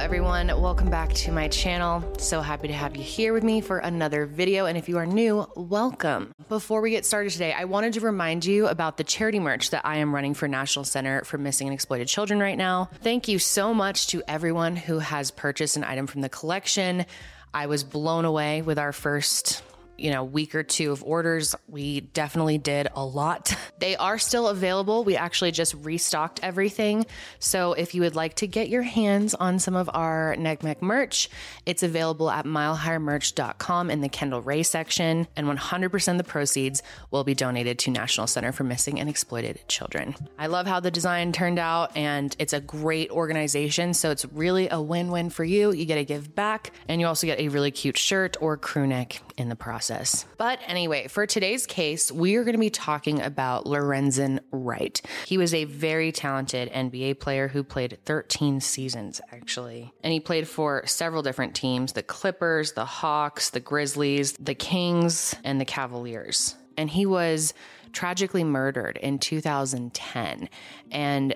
everyone. Welcome back to my channel. So happy to have you here with me for another video. And if you are new, welcome. Before we get started today, I wanted to remind you about the charity merch that I am running for National Center for Missing and Exploited Children right now. Thank you so much to everyone who has purchased an item from the collection. I was blown away with our first you know, week or two of orders. We definitely did a lot. They are still available. We actually just restocked everything. So if you would like to get your hands on some of our NCMEC merch, it's available at milehighermerch.com in the Kendall Rae section. And 100% of the proceeds will be donated to National Center for Missing and Exploited Children. I love how the design turned out and it's a great organization. So it's really a win win for you. You get to give back and you also get a really cute shirt or crew neck in the process. But anyway, for today's case, we are going to be talking about Lorenzen Wright. He was a very talented NBA player who played 13 seasons, actually. And he played for several different teams the Clippers, the Hawks, the Grizzlies, the Kings, and the Cavaliers. And he was tragically murdered in 2010. And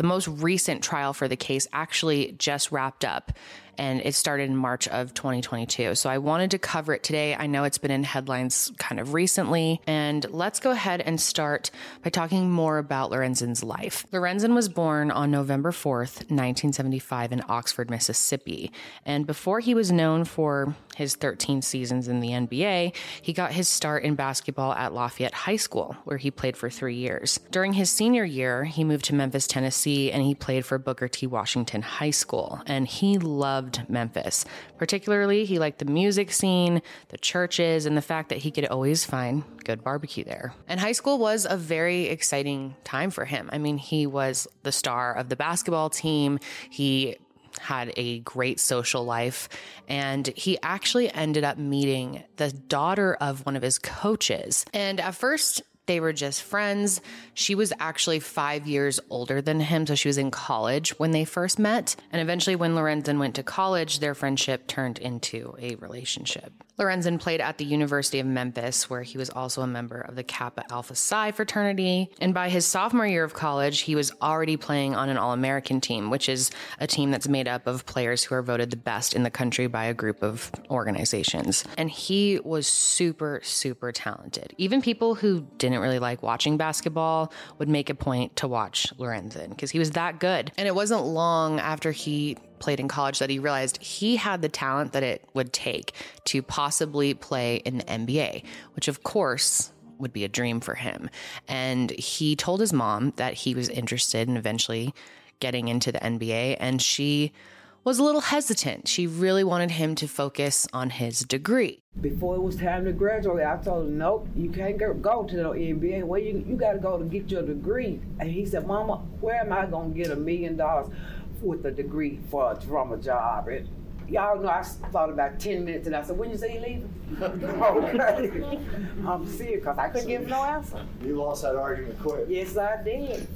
the most recent trial for the case actually just wrapped up and it started in March of 2022. So I wanted to cover it today. I know it's been in headlines kind of recently, and let's go ahead and start by talking more about Lorenzen's life. Lorenzen was born on November 4th, 1975 in Oxford, Mississippi, and before he was known for his 13 seasons in the NBA, he got his start in basketball at Lafayette High School, where he played for three years. During his senior year, he moved to Memphis, Tennessee, and he played for Booker T. Washington High School, and he loved Memphis. Particularly, he liked the music scene, the churches, and the fact that he could always find good barbecue there. And high school was a very exciting time for him. I mean, he was the star of the basketball team. He had a great social life. And he actually ended up meeting the daughter of one of his coaches. And at first, they were just friends. She was actually five years older than him, so she was in college when they first met. And eventually, when Lorenzen went to college, their friendship turned into a relationship. Lorenzen played at the University of Memphis, where he was also a member of the Kappa Alpha Psi fraternity. And by his sophomore year of college, he was already playing on an All American team, which is a team that's made up of players who are voted the best in the country by a group of organizations. And he was super, super talented. Even people who didn't really like watching basketball would make a point to watch Lorenzen because he was that good. And it wasn't long after he played in college that he realized he had the talent that it would take to possibly play in the NBA, which of course would be a dream for him. And he told his mom that he was interested in eventually getting into the NBA, and she was a little hesitant. She really wanted him to focus on his degree. Before it was time to graduate, I told him, nope, you can't go to the NBA. Well, you, you got to go to get your degree. And he said, Mama, where am I going to get a million dollars? With a degree for a drummer job. And y'all know I thought about 10 minutes and I said, when you say you leaving? okay. I'm serious because I couldn't give no answer. You lost that argument quick. Yes, I did.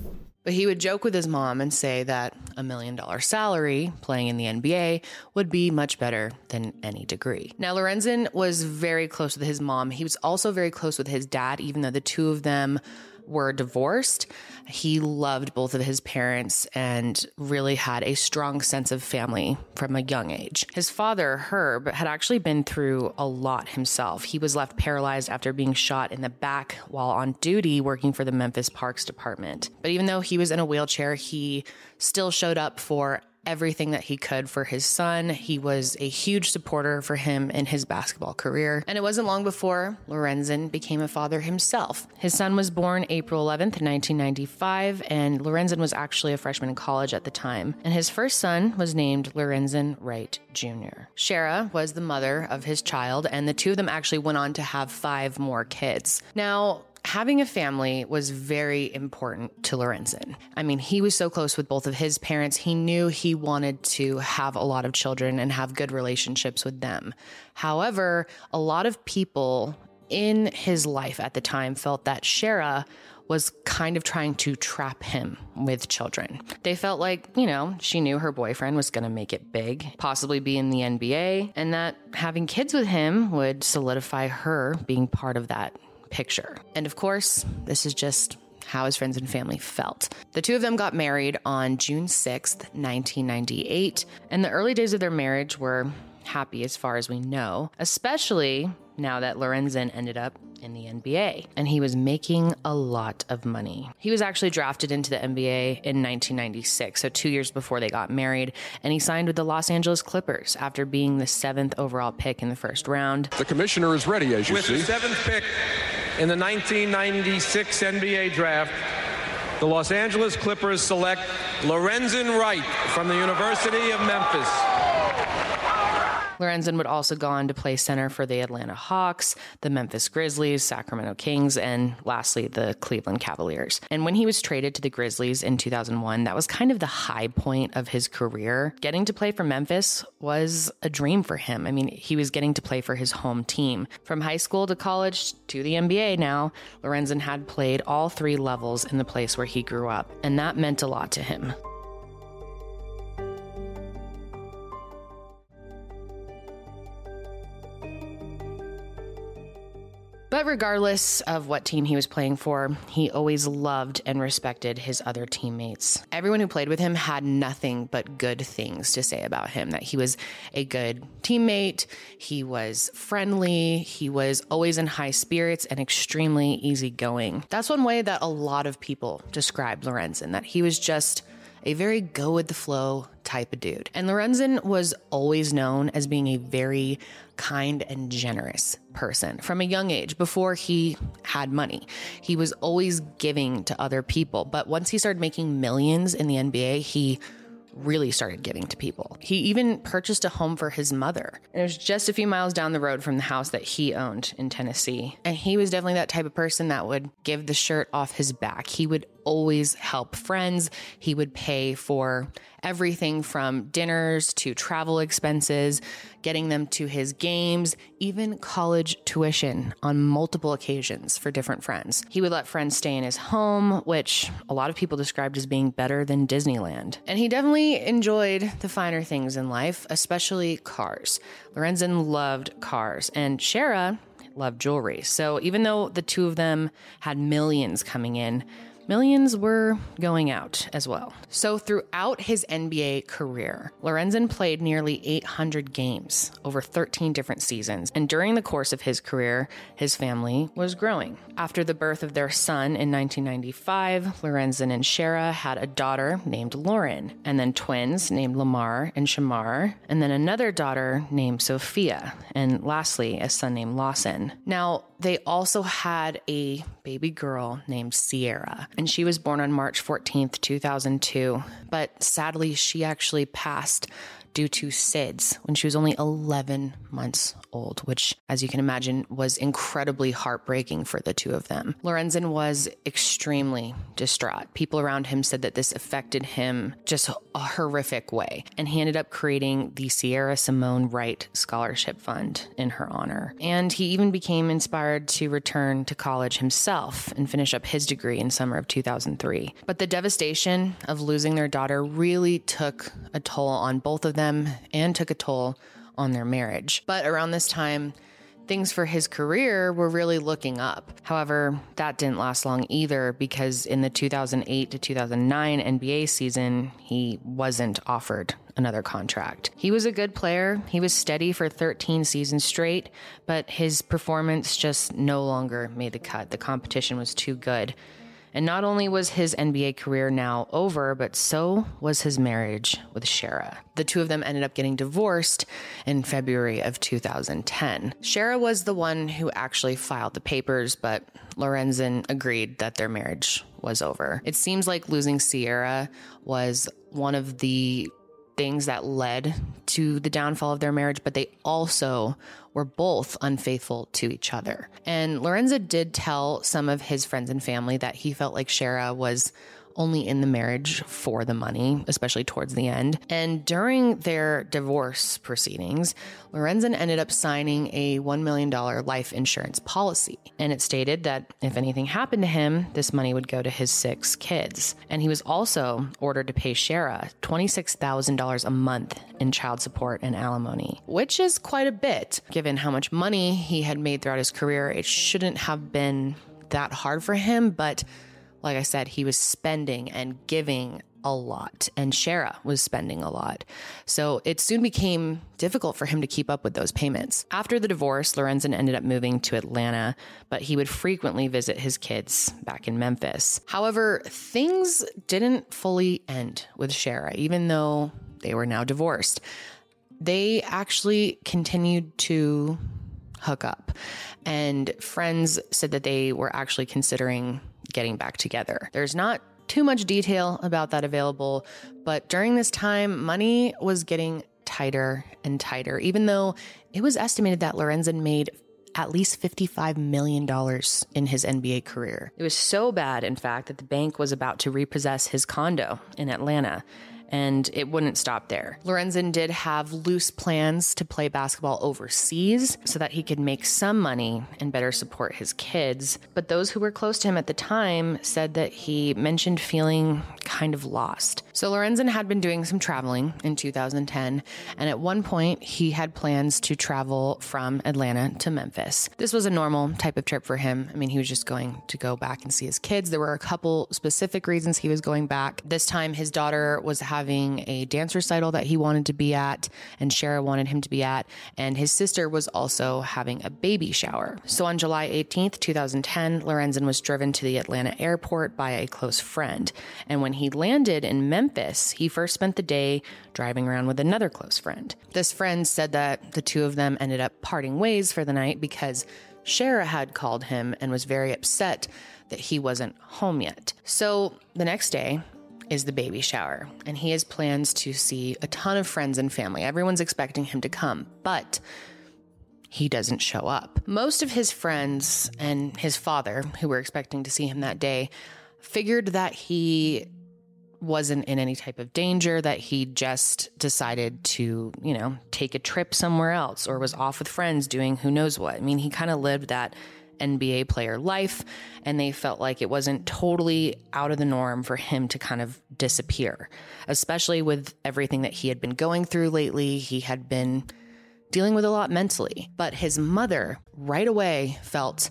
But he would joke with his mom and say that a million dollar salary playing in the NBA would be much better than any degree. Now, Lorenzen was very close with his mom. He was also very close with his dad, even though the two of them were divorced, he loved both of his parents and really had a strong sense of family from a young age. His father, Herb, had actually been through a lot himself. He was left paralyzed after being shot in the back while on duty working for the Memphis Parks Department. But even though he was in a wheelchair, he still showed up for everything that he could for his son. He was a huge supporter for him in his basketball career. And it wasn't long before Lorenzen became a father himself. His son was born April 11th, 1995, and Lorenzen was actually a freshman in college at the time. And his first son was named Lorenzen Wright Jr. Sherra was the mother of his child, and the two of them actually went on to have five more kids. Now, having a family was very important to Lorenzen. I mean, he was so close with both of his parents. He knew he wanted to have a lot of children and have good relationships with them. However, a lot of people in his life at the time felt that Sherra was kind of trying to trap him with children. They felt like, you know, she knew her boyfriend was going to make it big, possibly be in the NBA, and that having kids with him would solidify her being part of that picture. And of course, this is just how his friends and family felt. The two of them got married on June 6th, 1998, and the early days of their marriage were happy as far as we know, especially now that Lorenzen ended up in the NBA and he was making a lot of money. He was actually drafted into the NBA in 1996, so two years before they got married, and he signed with the Los Angeles Clippers after being the seventh overall pick in the first round. The commissioner is ready, as you With see. the seventh pick in the 1996 NBA draft, the Los Angeles Clippers select Lorenzen Wright from the University of Memphis. Lorenzen would also go on to play center for the Atlanta Hawks, the Memphis Grizzlies, Sacramento Kings, and lastly, the Cleveland Cavaliers. And when he was traded to the Grizzlies in 2001, that was kind of the high point of his career. Getting to play for Memphis was a dream for him. I mean, he was getting to play for his home team. From high school to college to the NBA now, Lorenzen had played all three levels in the place where he grew up, and that meant a lot to him. But regardless of what team he was playing for, he always loved and respected his other teammates. Everyone who played with him had nothing but good things to say about him that he was a good teammate, he was friendly, he was always in high spirits and extremely easygoing. That's one way that a lot of people describe Lorenzen, that he was just a very go with the flow type of dude. And Lorenzen was always known as being a very kind and generous person from a young age before he had money. He was always giving to other people. But once he started making millions in the NBA, he really started giving to people. He even purchased a home for his mother. And it was just a few miles down the road from the house that he owned in Tennessee. And he was definitely that type of person that would give the shirt off his back. He would always help friends. He would pay for everything from dinners to travel expenses, getting them to his games, even college tuition on multiple occasions for different friends. He would let friends stay in his home, which a lot of people described as being better than Disneyland. And he definitely enjoyed the finer things in life, especially cars. Lorenzen loved cars, and Sherra loved jewelry. So even though the two of them had millions coming in, Millions were going out as well. So, throughout his NBA career, Lorenzen played nearly 800 games over 13 different seasons. And during the course of his career, his family was growing. After the birth of their son in 1995, Lorenzen and Sherra had a daughter named Lauren, and then twins named Lamar and Shamar, and then another daughter named Sophia, and lastly, a son named Lawson. Now, they also had a baby girl named Sierra, and she was born on March 14th, 2002. But sadly, she actually passed due to SIDS when she was only 11 months old, which, as you can imagine, was incredibly heartbreaking for the two of them. Lorenzen was extremely distraught. People around him said that this affected him just a horrific way, and he ended up creating the Sierra Simone Wright Scholarship Fund in her honor. And he even became inspired to return to college himself and finish up his degree in summer of 2003. But the devastation of losing their daughter really took a toll on both of them and took a toll on their marriage. But around this time, things for his career were really looking up. However, that didn't last long either because in the 2008 to 2009 NBA season, he wasn't offered another contract. He was a good player. He was steady for 13 seasons straight, but his performance just no longer made the cut. The competition was too good. And not only was his NBA career now over, but so was his marriage with Sherra. The two of them ended up getting divorced in February of 2010. Sherra was the one who actually filed the papers, but Lorenzen agreed that their marriage was over. It seems like losing Sierra was one of the things that led to the downfall of their marriage, but they also were both unfaithful to each other. And Lorenzo did tell some of his friends and family that he felt like Sherra was only in the marriage for the money, especially towards the end. And during their divorce proceedings, Lorenzen ended up signing a $1 million life insurance policy. And it stated that if anything happened to him, this money would go to his six kids. And he was also ordered to pay Sherra $26,000 a month in child support and alimony, which is quite a bit. Given how much money he had made throughout his career, it shouldn't have been that hard for him, but like I said, he was spending and giving a lot, and Sherra was spending a lot. So it soon became difficult for him to keep up with those payments. After the divorce, Lorenzen ended up moving to Atlanta, but he would frequently visit his kids back in Memphis. However, things didn't fully end with Sherra, even though they were now divorced. They actually continued to hook up, and friends said that they were actually considering getting back together. There's not too much detail about that available, but during this time, money was getting tighter and tighter, even though it was estimated that Lorenzen made at least $55 million in his NBA career. It was so bad, in fact, that the bank was about to repossess his condo in Atlanta and it wouldn't stop there. Lorenzen did have loose plans to play basketball overseas so that he could make some money and better support his kids. But those who were close to him at the time said that he mentioned feeling kind of lost. So Lorenzen had been doing some traveling in 2010, and at one point he had plans to travel from Atlanta to Memphis. This was a normal type of trip for him. I mean, he was just going to go back and see his kids. There were a couple specific reasons he was going back. This time his daughter was having a dance recital that he wanted to be at, and Sherra wanted him to be at, and his sister was also having a baby shower. So on July 18th, 2010, Lorenzen was driven to the Atlanta airport by a close friend. And when he landed in Memphis, he first spent the day driving around with another close friend. This friend said that the two of them ended up parting ways for the night because Sherra had called him and was very upset that he wasn't home yet. So the next day, is the baby shower, and he has plans to see a ton of friends and family. Everyone's expecting him to come, but he doesn't show up. Most of his friends and his father, who were expecting to see him that day, figured that he wasn't in any type of danger, that he just decided to, you know, take a trip somewhere else or was off with friends doing who knows what. I mean, he kind of lived that NBA player life, and they felt like it wasn't totally out of the norm for him to kind of disappear, especially with everything that he had been going through lately. He had been dealing with a lot mentally, but his mother right away felt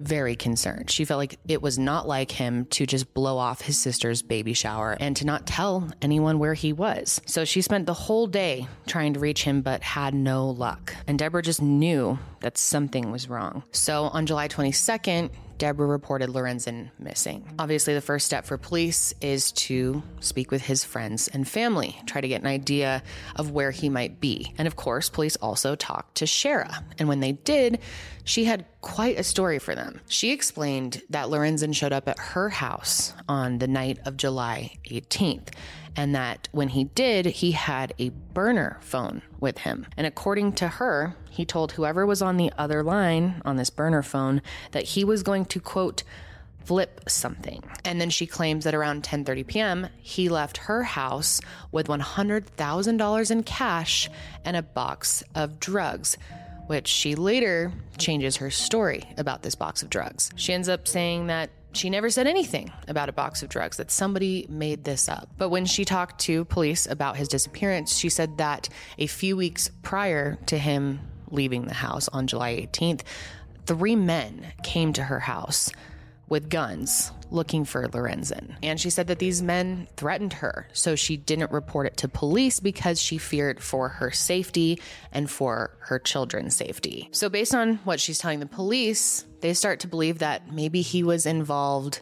very concerned. She felt like it was not like him to just blow off his sister's baby shower and to not tell anyone where he was. So she spent the whole day trying to reach him, but had no luck. And Deborah just knew that something was wrong. So on July 22nd, Deborah reported Lorenzen missing. Obviously, the first step for police is to speak with his friends and family, try to get an idea of where he might be. And of course, police also talked to Sherra. And when they did, she had quite a story for them. She explained that Lorenzen showed up at her house on the night of July 18th and that when he did, he had a burner phone with him. And according to her, he told whoever was on the other line on this burner phone that he was going to quote flip something. And then she claims that around 10:30 p.m., he left her house with $100,000 in cash and a box of drugs which she later changes her story about this box of drugs. She ends up saying that she never said anything about a box of drugs, that somebody made this up. But when she talked to police about his disappearance, she said that a few weeks prior to him leaving the house on July 18th, three men came to her house with guns looking for Lorenzen. And she said that these men threatened her, so she didn't report it to police because she feared for her safety and for her children's safety. So, based on what she's telling the police, they start to believe that maybe he was involved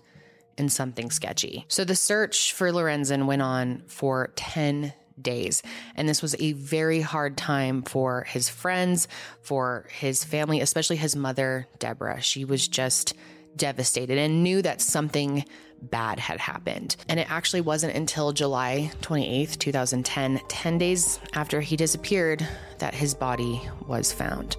in something sketchy. So, the search for Lorenzen went on for 10 days. And this was a very hard time for his friends, for his family, especially his mother, Deborah. She was just devastated and knew that something bad had happened. And it actually wasn't until July 28th, 2010, 10 days after he disappeared, that his body was found.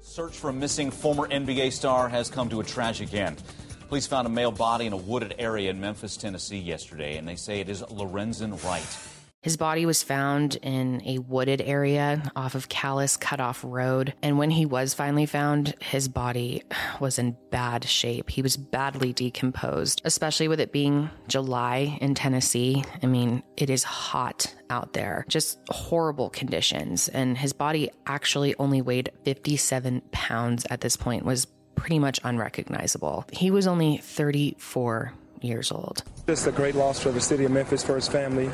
Search for a missing former NBA star has come to a tragic end. Police found a male body in a wooded area in Memphis, Tennessee yesterday, and they say it is Lorenzen Wright. His body was found in a wooded area off of Callis Cutoff Road. And when he was finally found, his body was in bad shape. He was badly decomposed, especially with it being July in Tennessee. I mean, it is hot out there, just horrible conditions. And his body actually only weighed 57 pounds at this point, was pretty much unrecognizable. He was only 34 years old. This is a great loss for the city of Memphis, for his family.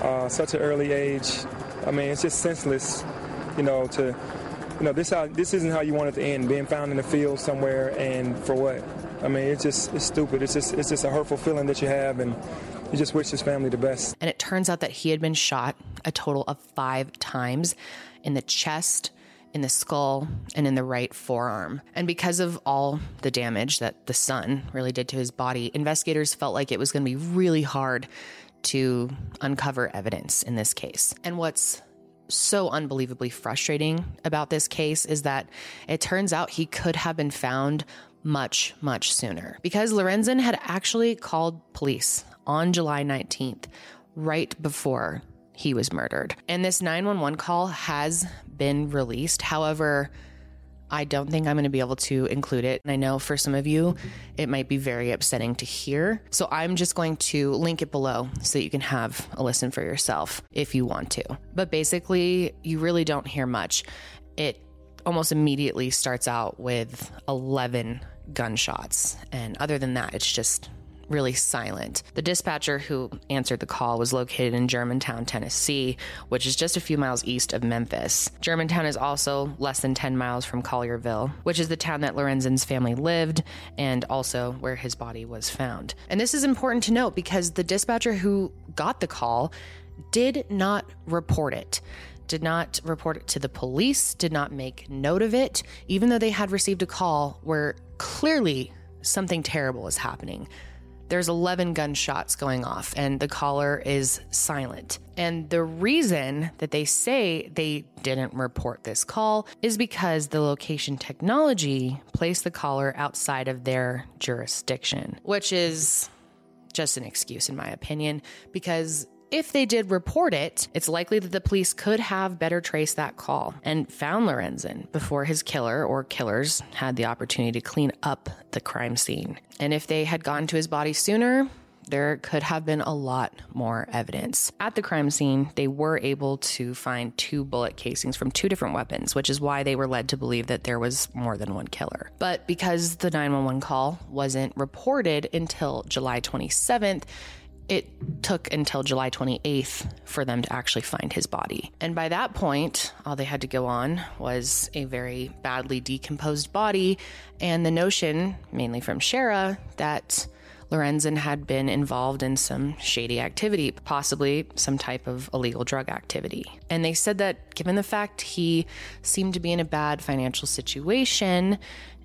Uh, such an early age. I mean, it's just senseless, you know, to, you know, this how this isn't how you want it to end. Being found in the field somewhere, and for what? I mean, it's just it's stupid. It's just it's just a hurtful feeling that you have, and you just wish his family the best. And it turns out that he had been shot a total of five times in the chest, in the skull, and in the right forearm. And because of all the damage that the sun really did to his body, investigators felt like it was going to be really hard to uncover evidence in this case. And what's so unbelievably frustrating about this case is that it turns out he could have been found much, much sooner because Lorenzen had actually called police on July 19th, right before he was murdered. And this 911 call has been released. However, I don't think I'm going to be able to include it. And I know for some of you, it might be very upsetting to hear. So I'm just going to link it below so that you can have a listen for yourself if you want to. But basically, you really don't hear much. It almost immediately starts out with 11 gunshots. And other than that, it's just really silent. The dispatcher who answered the call was located in Germantown, Tennessee, which is just a few miles east of Memphis. Germantown is also less than 10 miles from Collierville, which is the town that Lorenzen's family lived and also where his body was found. And this is important to note because the dispatcher who got the call did not report it did not report it to the police, did not make note of it, even though they had received a call where clearly something terrible is happening. There's 11 gunshots going off, and the caller is silent. And the reason that they say they didn't report this call is because the location technology placed the caller outside of their jurisdiction, which is just an excuse, in my opinion, because if they did report it, it's likely that the police could have better traced that call and found Lorenzen before his killer or killers had the opportunity to clean up the crime scene. And if they had gotten to his body sooner, there could have been a lot more evidence. At the crime scene, they were able to find two bullet casings from two different weapons, which is why they were led to believe that there was more than one killer. But because the 911 call wasn't reported until July 27th, it took until July 28th for them to actually find his body. And by that point, all they had to go on was a very badly decomposed body and the notion, mainly from Sherra, that Lorenzen had been involved in some shady activity, possibly some type of illegal drug activity. And they said that given the fact he seemed to be in a bad financial situation,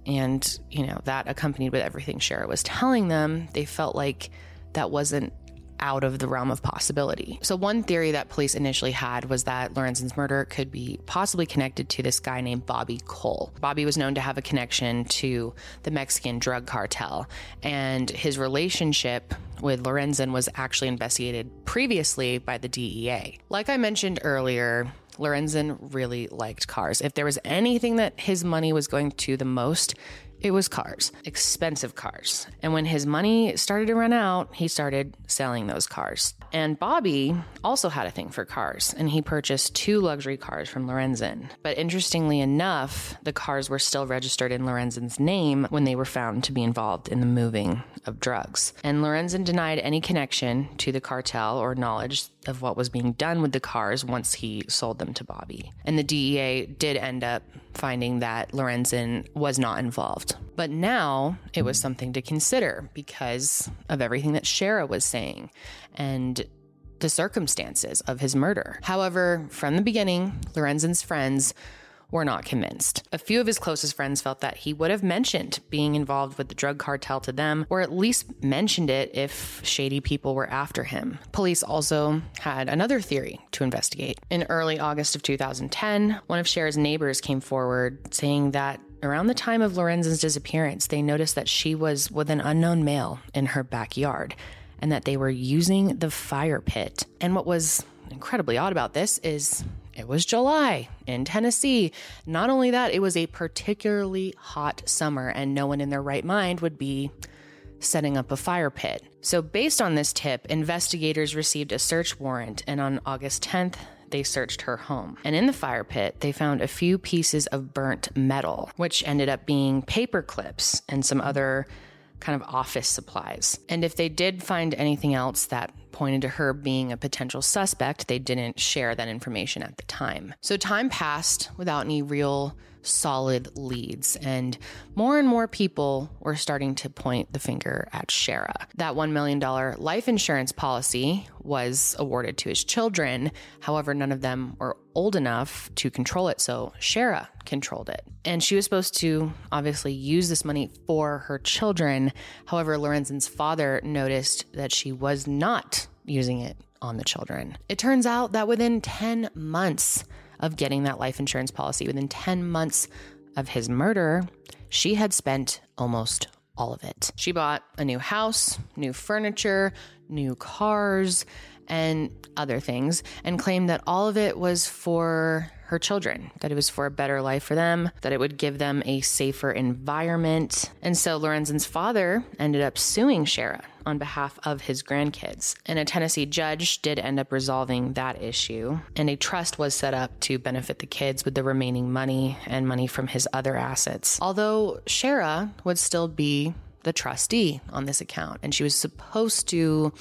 and, you know, that accompanied with everything Sherra was telling them, they felt like that wasn't out of the realm of possibility. So, one theory that police initially had was that Lorenzen's murder could be possibly connected to this guy named Bobby Cole. Bobby was known to have a connection to the Mexican drug cartel, and his relationship with Lorenzen was actually investigated previously by the DEA. Like I mentioned earlier, Lorenzen really liked cars. If there was anything that his money was going to the most, it was cars, expensive cars. And when his money started to run out, he started selling those cars. And Bobby also had a thing for cars, and he purchased two luxury cars from Lorenzen. But interestingly enough, the cars were still registered in Lorenzen's name when they were found to be involved in the moving of drugs. And Lorenzen denied any connection to the cartel or knowledge of what was being done with the cars once he sold them to Bobby. And the DEA did end up finding that Lorenzen was not involved. But now it was something to consider because of everything that Sherra was saying and the circumstances of his murder. However, from the beginning, Lorenzen's friends were not convinced. A few of his closest friends felt that he would have mentioned being involved with the drug cartel to them, or at least mentioned it if shady people were after him. Police also had another theory to investigate. In early August of 2010, one of Sherra's neighbors came forward saying that Around the time of Lorenzen's disappearance, they noticed that she was with an unknown male in her backyard and that they were using the fire pit. And what was incredibly odd about this is it was July in Tennessee. Not only that, it was a particularly hot summer, and no one in their right mind would be setting up a fire pit. So, based on this tip, investigators received a search warrant, and on August 10th, they searched her home. And in the fire pit, they found a few pieces of burnt metal, which ended up being paper clips and some other kind of office supplies. And if they did find anything else that pointed to her being a potential suspect, they didn't share that information at the time. So time passed without any real solid leads, and more and more people were starting to point the finger at Sherra. That $1 million life insurance policy was awarded to his children. However, none of them were old enough to control it, so Sherra controlled it. And she was supposed to obviously use this money for her children. However, Lorenzen's father noticed that she was not using it on the children. It turns out that within 10 months, of getting that life insurance policy. Within 10 months of his murder, she had spent almost all of it. She bought a new house, new furniture, new cars, and other things, and claimed that all of it was for her children, that it was for a better life for them, that it would give them a safer environment. And so Lorenzen's father ended up suing Sherra on behalf of his grandkids. And a Tennessee judge did end up resolving that issue. And a trust was set up to benefit the kids with the remaining money and money from his other assets. Although Sherra would still be the trustee on this account, and she was supposed to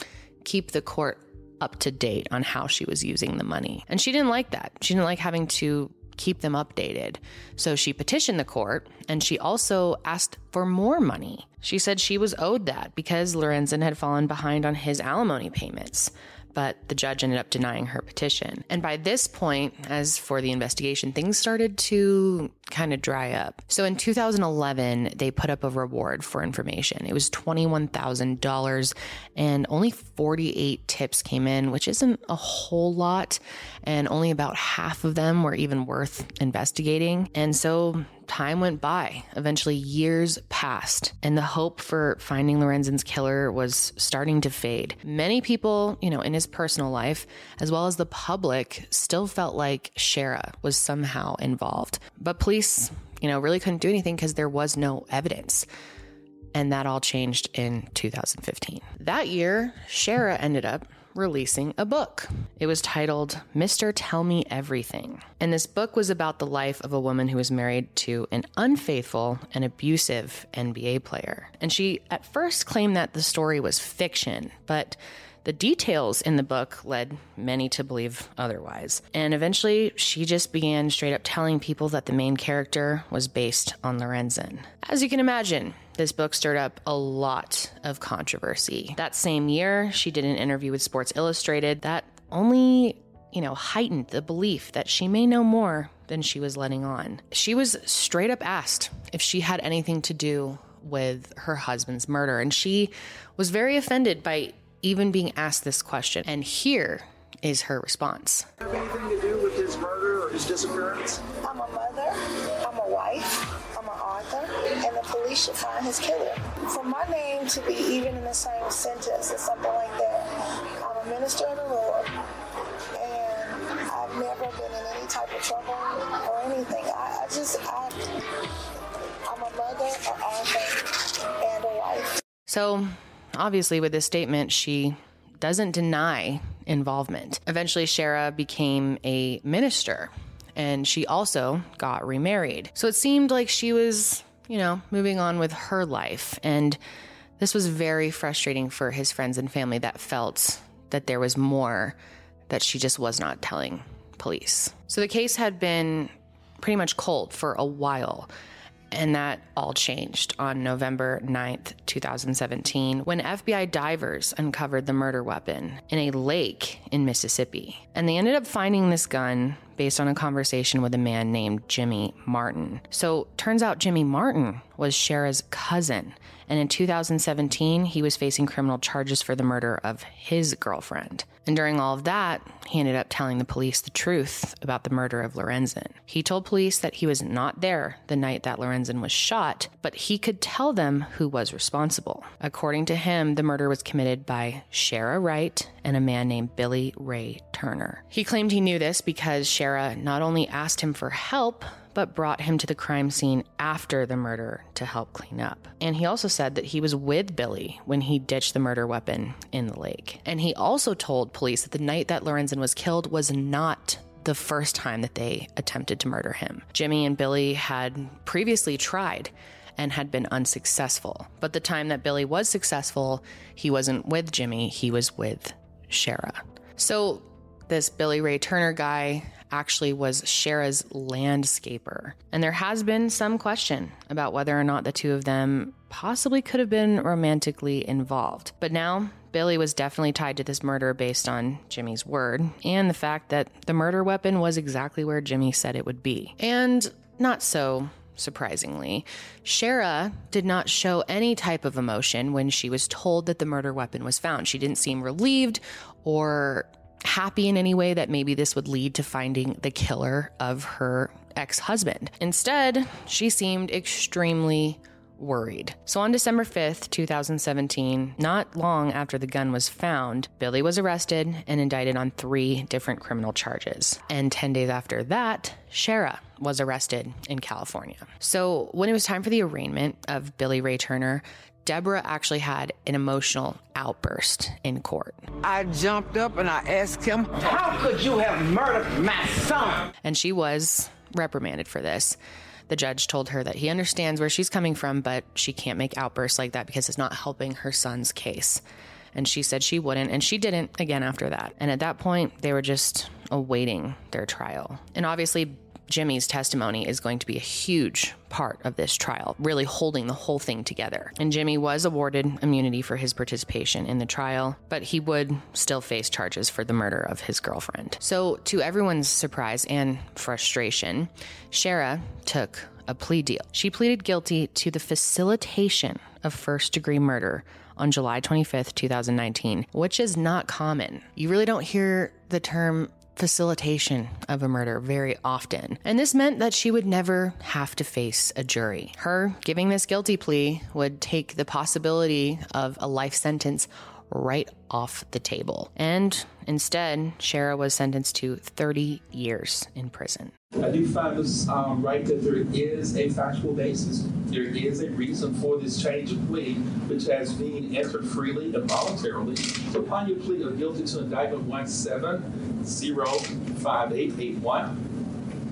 keep the court up to date on how she was using the money. And she didn't like that. She didn't like having to keep them updated. So she petitioned the court and she also asked for more money. She said she was owed that because Lorenzen had fallen behind on his alimony payments but the judge ended up denying her petition. And by this point, as for the investigation, things started to kind of dry up. So in 2011, they put up a reward for information. It was $21,000 and only 48 tips came in, which isn't a whole lot. And only about half of them were even worth investigating. And so time went by. Eventually, years passed, and the hope for finding Lorenzen's killer was starting to fade. Many people, you know, in his personal life, as well as the public, still felt like Sherra was somehow involved. But police, you know, really couldn't do anything because there was no evidence. And that all changed in 2015. That year, Sherra ended up releasing a book. It was titled Mr. Tell Me Everything. And this book was about the life of a woman who was married to an unfaithful and abusive NBA player. And she at first claimed that the story was fiction, but the details in the book led many to believe otherwise. And eventually, she just began straight up telling people that the main character was based on Lorenzen. As you can imagine, this book stirred up a lot of controversy. That same year, she did an interview with Sports Illustrated that only, you know, heightened the belief that she may know more than she was letting on. She was straight up asked if she had anything to do with her husband's murder, and she was very offended by even being asked this question. And here is her response. Have anything to do with his murder or his disappearance? I'm a mother, I'm a wife, I'm an author, and the police should find his killer. For my name to be even in the same sentence or something like that, I'm a minister of the Lord, and I've never been in any type of trouble or anything. I, I just, I, I'm a mother, an author, and a wife. So Obviously, with this statement, she doesn't deny involvement. Eventually, Sherra became a minister and she also got remarried. So it seemed like she was, you know, moving on with her life. And this was very frustrating for his friends and family that felt that there was more that she just was not telling police. So the case had been pretty much cold for a while. And that all changed on November 9th, 2017, when FBI divers uncovered the murder weapon in a lake in Mississippi. And they ended up finding this gun based on a conversation with a man named Jimmy Martin. So, turns out Jimmy Martin was Sherra's cousin. And in 2017, he was facing criminal charges for the murder of his girlfriend. And during all of that, he ended up telling the police the truth about the murder of Lorenzen. He told police that he was not there the night that Lorenzen was shot, but he could tell them who was responsible. According to him, the murder was committed by Sherra Wright and a man named Billy Ray Turner. He claimed he knew this because Sherra not only asked him for help, but brought him to the crime scene after the murder to help clean up. And he also said that he was with Billy when he ditched the murder weapon in the lake. And he also told police that the night that Lorenzen was killed was not the first time that they attempted to murder him. Jimmy and Billy had previously tried and had been unsuccessful. But the time that Billy was successful, he wasn't with Jimmy, he was with Sherra. So this Billy Ray Turner guy actually was Sherra's landscaper. And there has been some question about whether or not the two of them possibly could have been romantically involved. But now, Billy was definitely tied to this murder based on Jimmy's word and the fact that the murder weapon was exactly where Jimmy said it would be. And not so surprisingly, Sherra did not show any type of emotion when she was told that the murder weapon was found. She didn't seem relieved or happy in any way that maybe this would lead to finding the killer of her ex husband. Instead, she seemed extremely worried. So on December 5th, 2017, not long after the gun was found, Billy was arrested and indicted on three different criminal charges. And 10 days after that, Sherra was arrested in California. So when it was time for the arraignment of Billy Ray Turner, Deborah actually had an emotional outburst in court. I jumped up and I asked him, How could you have murdered my son? And she was reprimanded for this. The judge told her that he understands where she's coming from, but she can't make outbursts like that because it's not helping her son's case. And she said she wouldn't, and she didn't again after that. And at that point, they were just awaiting their trial. And obviously, Jimmy's testimony is going to be a huge part of this trial, really holding the whole thing together. And Jimmy was awarded immunity for his participation in the trial, but he would still face charges for the murder of his girlfriend. So, to everyone's surprise and frustration, Sherra took a plea deal. She pleaded guilty to the facilitation of first degree murder on July 25th, 2019, which is not common. You really don't hear the term facilitation of a murder very often. And this meant that she would never have to face a jury. Her giving this guilty plea would take the possibility of a life sentence right off the table. And instead, Sherra was sentenced to 30 years in prison. I do find this um, right that there is a factual basis. There is a reason for this change of plea, which has been entered freely and voluntarily. So upon your plea of guilty to indictment 17058881,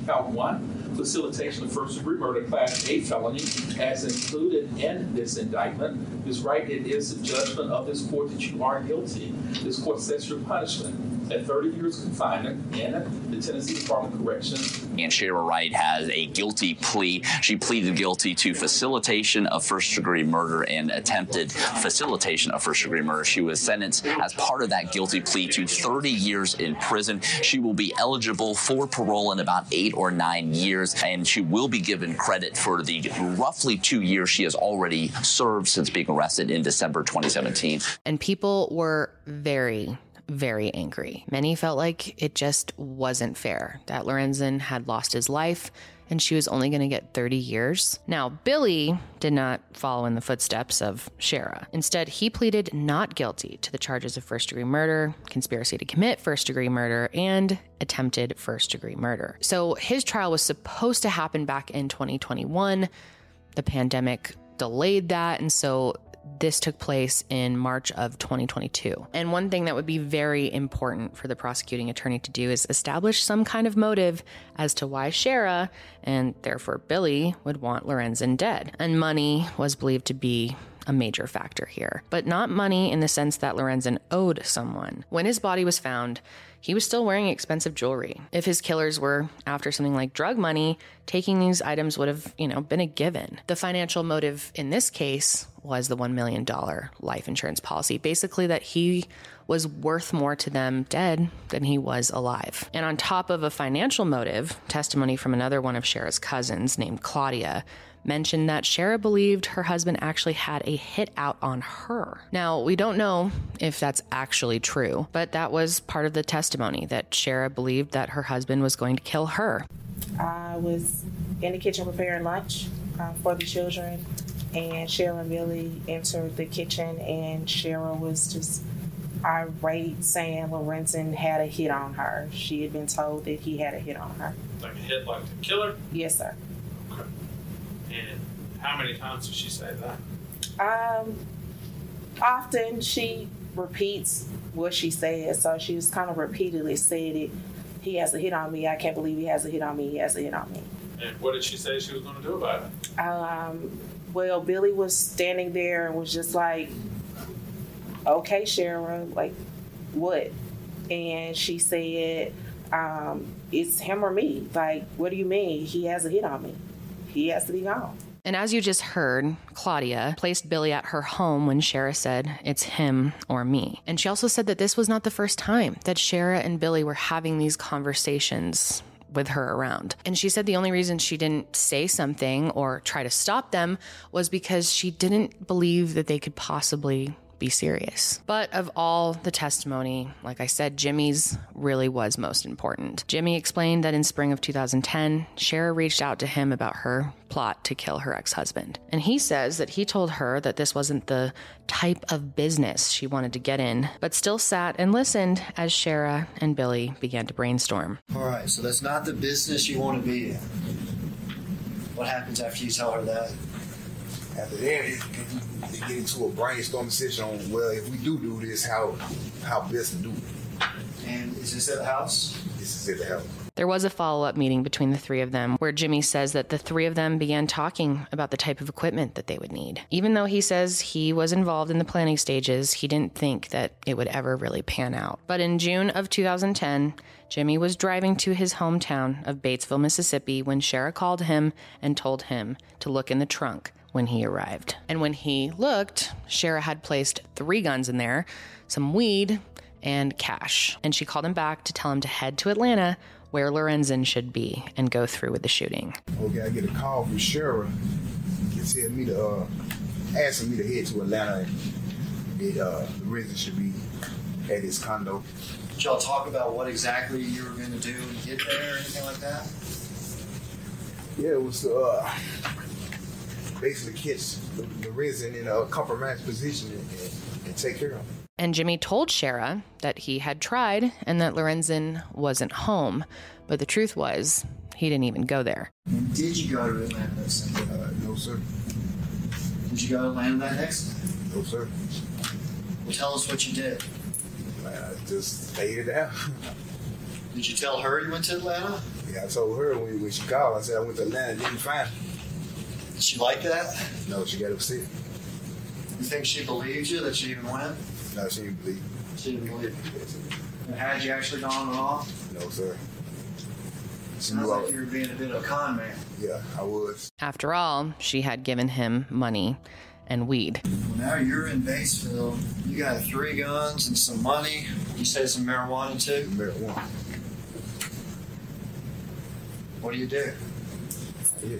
count one, facilitation of first degree murder, class A felony, as included in this indictment, is right. It is the judgment of this court that you are guilty. This court sets your punishment at 30 years confinement in the Tennessee Department of Corrections. And Sherra Wright has a guilty plea. She pleaded guilty to facilitation of first degree murder and attempted facilitation of first degree murder. She was sentenced as part of that guilty plea to 30 years in prison. She will be eligible for parole in about eight or nine years, and she will be given credit for the roughly two years she has already served since being arrested in December 2017. And people were very very angry. Many felt like it just wasn't fair that Lorenzen had lost his life and she was only going to get 30 years. Now, Billy did not follow in the footsteps of Sherra. Instead, he pleaded not guilty to the charges of first degree murder, conspiracy to commit first degree murder, and attempted first degree murder. So his trial was supposed to happen back in 2021. The pandemic delayed that. And so this took place in March of 2022. And one thing that would be very important for the prosecuting attorney to do is establish some kind of motive as to why Sherra, and therefore Billy, would want Lorenzen dead. And money was believed to be a major factor here, but not money in the sense that Lorenzen owed someone. When his body was found, he was still wearing expensive jewelry. If his killers were after something like drug money, taking these items would have, you know, been a given. The financial motive in this case was the $1 million life insurance policy. Basically, that he was worth more to them dead than he was alive. And on top of a financial motive, testimony from another one of Sherra's cousins named Claudia mentioned that Sherra believed her husband actually had a hit out on her. Now, we don't know if that's actually true, but that was part of the testimony that Sherra believed that her husband was going to kill her. I was in the kitchen preparing lunch uh, for the children, and Cheryl and Billy entered the kitchen, and Cheryl was just irate saying Lorenzen had a hit on her. She had been told that he had a hit on her. Like a hit, like the killer? Yes, sir. And how many times did she say that? Um, often she repeats what she said, so she was kind of repeatedly said it. He has a hit on me. I can't believe he has a hit on me. He has a hit on me. And what did she say she was going to do about it? Um, well, Billy was standing there and was just like, okay, Sharon, like, what? And she said, um, it's him or me. Like, what do you mean? He has a hit on me. He has to be gone. And as you just heard, Claudia placed Billy at her home when Sherra said, It's him or me. And she also said that this was not the first time that Sherra and Billy were having these conversations with her around. And she said the only reason she didn't say something or try to stop them was because she didn't believe that they could possibly be serious. But of all the testimony, like I said, Jimmy's really was most important. Jimmy explained that in spring of 2010, Sherra reached out to him about her plot to kill her ex husband. And he says that he told her that this wasn't the type of business she wanted to get in, but still sat and listened as Sherra and Billy began to brainstorm. All right, so that's not the business you want to be in. What happens after you tell her that? After that, it, they get into a brainstorming session on well, if we do do this, how how best to do it. And is this at the house? This is at the house. There was a follow up meeting between the three of them where Jimmy says that the three of them began talking about the type of equipment that they would need. Even though he says he was involved in the planning stages, he didn't think that it would ever really pan out. But in June of 2010, Jimmy was driving to his hometown of Batesville, Mississippi when Sherra called him and told him to look in the trunk when he arrived. And when he looked, Sherra had placed three guns in there, some weed, and cash. And she called him back to tell him to head to Atlanta where Lorenzen should be and go through with the shooting. Okay, I get a call from Sherra. He tell me to uh, asking me to head to Atlanta and that uh, Lorenzen should be at his condo. Did y'all talk about what exactly you were going to do and get there or anything like that? Yeah, it was uh, basically catch the, the resin in a compromised position and, and, and take care of him. And Jimmy told Sherra that he had tried and that Lorenzen wasn't home. But the truth was, he didn't even go there. And did you go to Atlanta that same? Uh, no, sir. Did you go to Atlanta that next? No, sir. Well, tell us what you did. I just laid it out. Did you tell her you went to Atlanta? Yeah, I told her when, when she called, I said I went to Atlanta, didn't find her. Did she like that? No, she got upset. You think she believed you that she even went? No, she didn't believe. She didn't believe you. And had you actually gone and off? No, sir. She Sounds knew I like was- you were being a bit of a con man. Yeah, I was. After all, she had given him money and weed. Well, now you're in Batesville. You got three guns and some money. You say some marijuana too? Marijuana. What do you do? Yeah.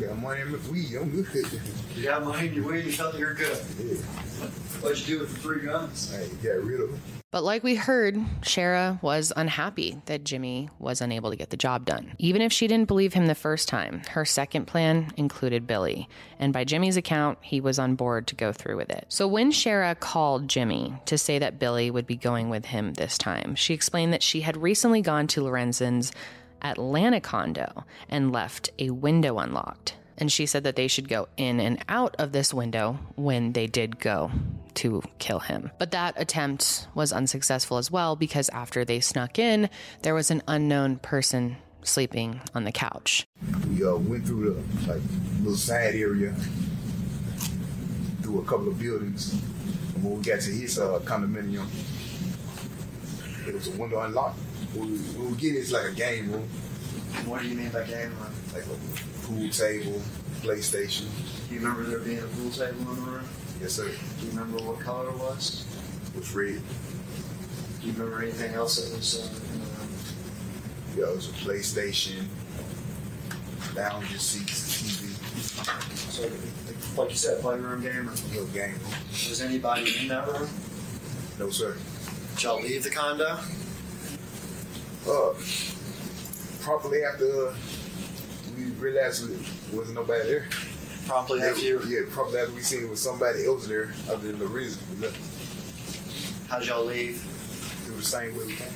I got money in my weed. I'm good. You got money in your weed, you felt you're good. Yeah. What'd you do with the three guns? Hey, got rid of them. But like we heard, Sherra was unhappy that Jimmy was unable to get the job done. Even if she didn't believe him the first time, her second plan included Billy. And by Jimmy's account, he was on board to go through with it. So when Sherra called Jimmy to say that Billy would be going with him this time, she explained that she had recently gone to Lorenzen's Atlanta condo and left a window unlocked. And she said that they should go in and out of this window when they did go to kill him. But that attempt was unsuccessful as well because after they snuck in, there was an unknown person sleeping on the couch. We uh, went through the like little side area, through a couple of buildings. And when we got to his uh, condominium, There was a window unlocked. When we, when we get it, it's like a game room. What do you mean by game room? Like a pool table, PlayStation. Do you remember there being a pool table in the room? Yes, sir. Do you remember what color it was? It was red. Do you remember anything else that was uh, in the room? Yeah, it was a PlayStation, lounge seats, TV. So, like you said, playroom game room. Little game room. Was anybody in that room? No, sir. Did y'all leave the condo? Uh, properly after uh, we realized there wasn't nobody there. Promptly after you. Yeah, probably after we seen there was somebody else there other than the reason we left. How'd y'all leave? It was the same way we came.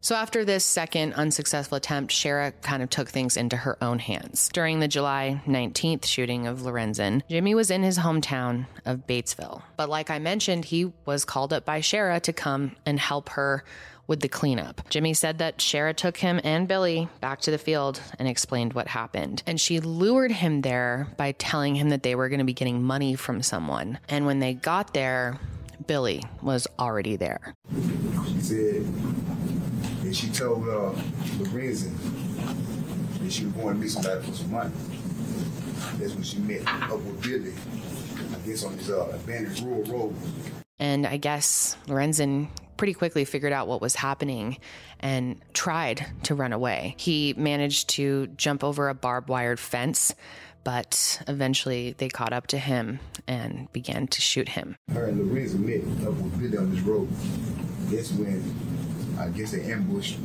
So, after this second unsuccessful attempt, Sherra kind of took things into her own hands. During the July 19th shooting of Lorenzen, Jimmy was in his hometown of Batesville. But, like I mentioned, he was called up by Sherra to come and help her with the cleanup. Jimmy said that Sherra took him and Billy back to the field and explained what happened. And she lured him there by telling him that they were going to be getting money from someone. And when they got there, Billy was already there. She said, and she told uh, Lorenzen that she was going to meet somebody for some money. That's when she met up with Billy, I guess on this uh, abandoned rural road. And I guess Lorenzen pretty quickly figured out what was happening and tried to run away. He managed to jump over a barbed wired fence, but eventually they caught up to him and began to shoot him. Her and Lorenzen met up with Billy on this road. That's when I guess they ambushed.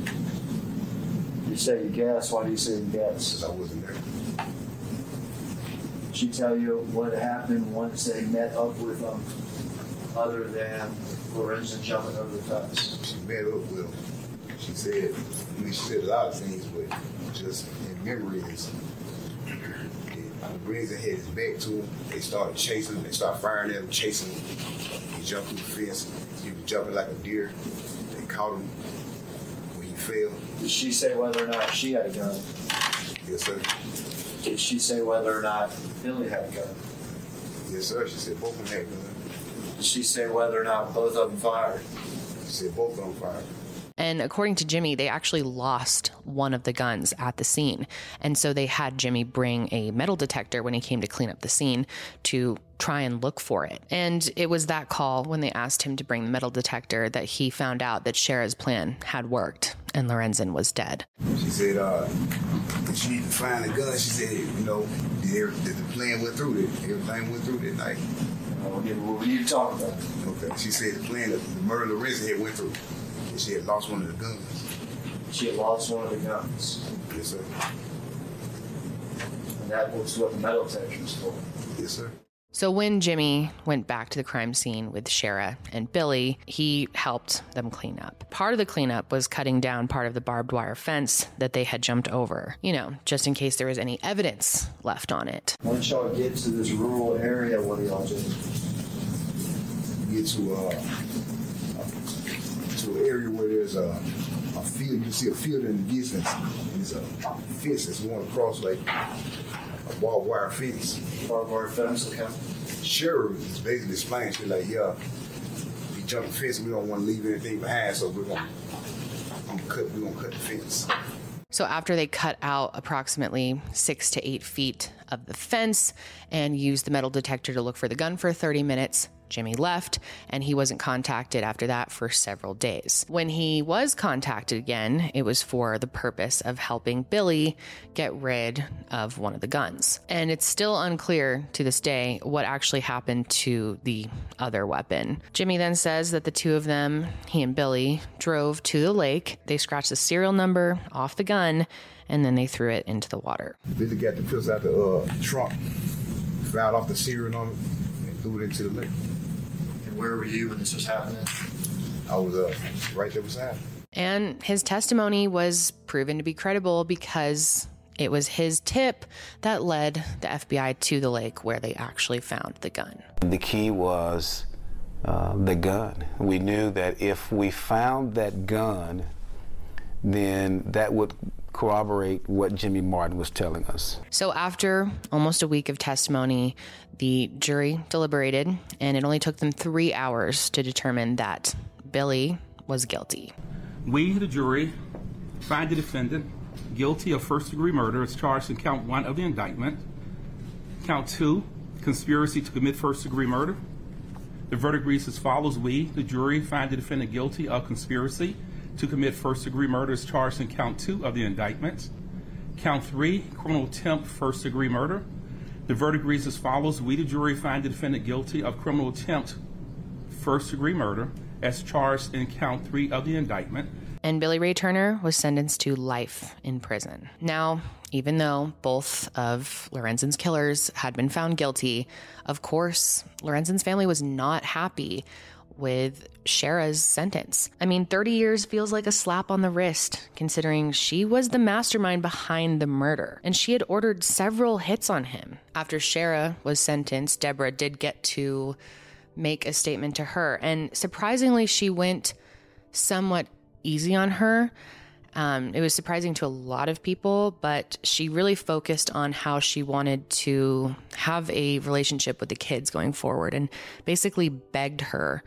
You say you guess. Why do you say you guess? Because I wasn't there. Did she tell you what happened once they met up with them, other than Lorenzen jumping over the fence? She met up with him. She said, I mean, she said a lot of things, but just in memory is Lorenzen had his back to him. They started chasing him. They started firing at him, chasing him. He jumped through the fence. He was jumping like a deer. They caught him when he fell. Did she say whether or not she had a gun? Yes, sir. Did she say whether or not Billy had a gun? Yes, sir. She said both of them had guns. Did she say whether or not both of them fired? She said both of them fired. And according to Jimmy, they actually lost one of the guns at the scene. And so they had Jimmy bring a metal detector when he came to clean up the scene to try and look for it. And it was that call when they asked him to bring the metal detector that he found out that Sherra's plan had worked and Lorenzen was dead. She said, uh, she needed to find the gun. She said, you know, did, did the plan went through? Did everything went through that night? Uh, yeah, what were you talking about? Okay. She said the plan, the murder of Lorenzen had went through. And she had lost one of the guns. She had lost one of the guns. Yes, sir. And that was what the metal detector was for. Yes, sir. So when Jimmy went back to the crime scene with Sherra and Billy, he helped them clean up. Part of the cleanup was cutting down part of the barbed wire fence that they had jumped over, you know, just in case there was any evidence left on it. Once y'all get to this rural area, what do y'all do? Get to uh, to an area where there's a, a field. You can see a field in the distance. There's a fence that's going across like barbed wire fence. Barbed wire fence, okay. Sherra is basically explaining to like, yeah, we jump the fence, we don't want to leave anything behind, so we're gonna, gonna cut, we're gonna cut the fence. So after they cut out approximately six to eight feet of the fence and used the metal detector to look for the gun for 30 minutes, Jimmy left and he wasn't contacted after that for several days. When he was contacted again, it was for the purpose of helping Billy get rid of one of the guns. And it's still unclear to this day what actually happened to the other weapon. Jimmy then says that the two of them, he and Billy, drove to the lake. They scratched the serial number off the gun and then they threw it into the water. Got the pills out the uh, trunk, fouled off the serial number, and threw it into the lake. And where were you when this was happening? I was uh, right there beside him. And his testimony was proven to be credible because it was his tip that led the FBI to the lake where they actually found the gun. The key was uh, the gun. We knew that if we found that gun, then that would corroborate what Jimmy Martin was telling us. So, after almost a week of testimony, the jury deliberated, and it only took them three hours to determine that Billy was guilty. We, the jury, find the defendant guilty of first degree murder as charged in count one of the indictment. Count two, conspiracy to commit first degree murder. The verdict reads as follows We, the jury, find the defendant guilty of conspiracy to commit first degree murder as charged in count two of the indictment. Count three, criminal attempt first degree murder. The verdict reads as follows We, the jury, find the defendant guilty of criminal attempt first degree murder as charged in count three of the indictment. And Billy Ray Turner was sentenced to life in prison. Now, even though both of Lorenzen's killers had been found guilty, of course, Lorenzen's family was not happy with Sherra's sentence. I mean, 30 years feels like a slap on the wrist, considering she was the mastermind behind the murder, and she had ordered several hits on him. After Sherra was sentenced, Deborah did get to make a statement to her, and surprisingly, she went somewhat easy on her. Um, it was surprising to a lot of people, but she really focused on how she wanted to have a relationship with the kids going forward and basically begged her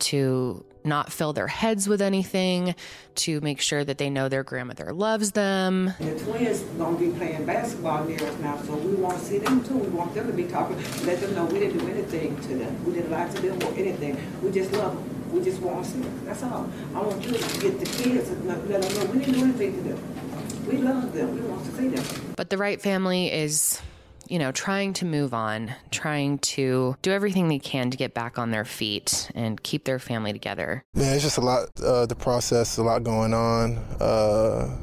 to not fill their heads with anything, to make sure that they know their grandmother loves them. The twins gonna be playing basketball near us now, so we want to see them too. We want them to be talking, let them know we didn't do anything to them. We didn't lie to them or anything. We just love them. We just want to see them. That's all. I want you to get the kids and let them know we didn't do anything to them. We love them. We want to see them. But the Wright family is you know, trying to move on, trying to do everything they can to get back on their feet and keep their family together. Man, it's just a lot, uh, the process, a lot going on. Uh,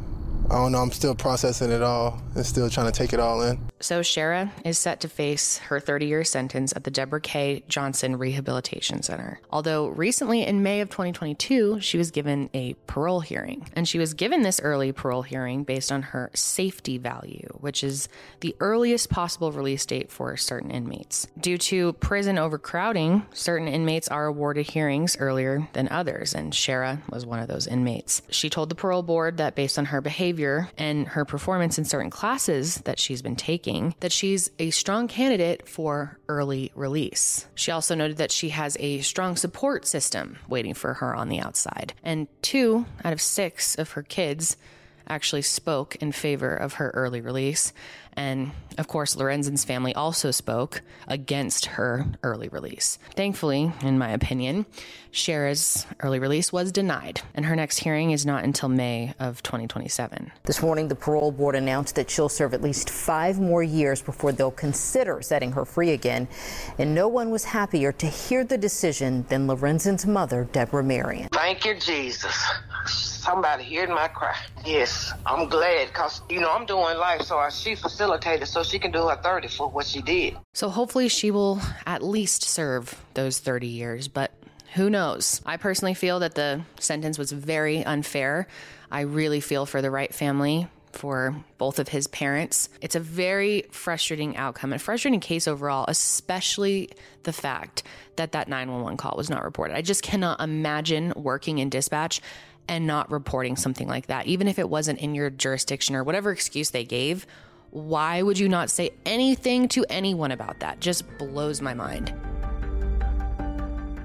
I don't know, I'm still processing it all and still trying to take it all in. So, Sherra is set to face her 30 year sentence at the Debra K. Johnson Rehabilitation Center. Although recently in May of 2022, she was given a parole hearing. And she was given this early parole hearing based on her safety value, which is the earliest possible release date for certain inmates. Due to prison overcrowding, certain inmates are awarded hearings earlier than others, and Sherra was one of those inmates. She told the parole board that based on her behavior and her performance in certain classes that she's been taking, that she's a strong candidate for early release. She also noted that she has a strong support system waiting for her on the outside. And two out of six of her kids actually spoke in favor of her early release. And of course, Lorenzen's family also spoke against her early release. Thankfully, in my opinion, Sherra's early release was denied, and her next hearing is not until May of 2027. This morning, the parole board announced that she'll serve at least five more years before they'll consider setting her free again. And no one was happier to hear the decision than Lorenzen's mother, Deborah Marion. Thank you, Jesus. Somebody heard my cry. Yes, I'm glad because, you know, I'm doing life, so she facilitated so she can do her 30 for what she did. So hopefully she will at least serve those 30 years, but who knows? I personally feel that the sentence was very unfair. I really feel for the Wright family for both of his parents. It's a very frustrating outcome, a frustrating case overall, especially the fact that that 911 call was not reported. I just cannot imagine working in dispatch and not reporting something like that, even if it wasn't in your jurisdiction or whatever excuse they gave. Why would you not say anything to anyone about that? Just blows my mind.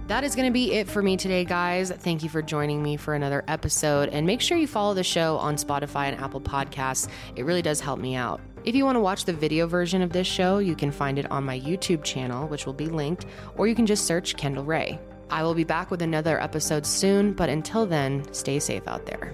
That is going to be it for me today, guys. Thank you for joining me for another episode. And make sure you follow the show on Spotify and Apple Podcasts. It really does help me out. If you want to watch the video version of this show, you can find it on my YouTube channel, which will be linked, or you can just search Kendall Rae. I will be back with another episode soon, but until then, stay safe out there.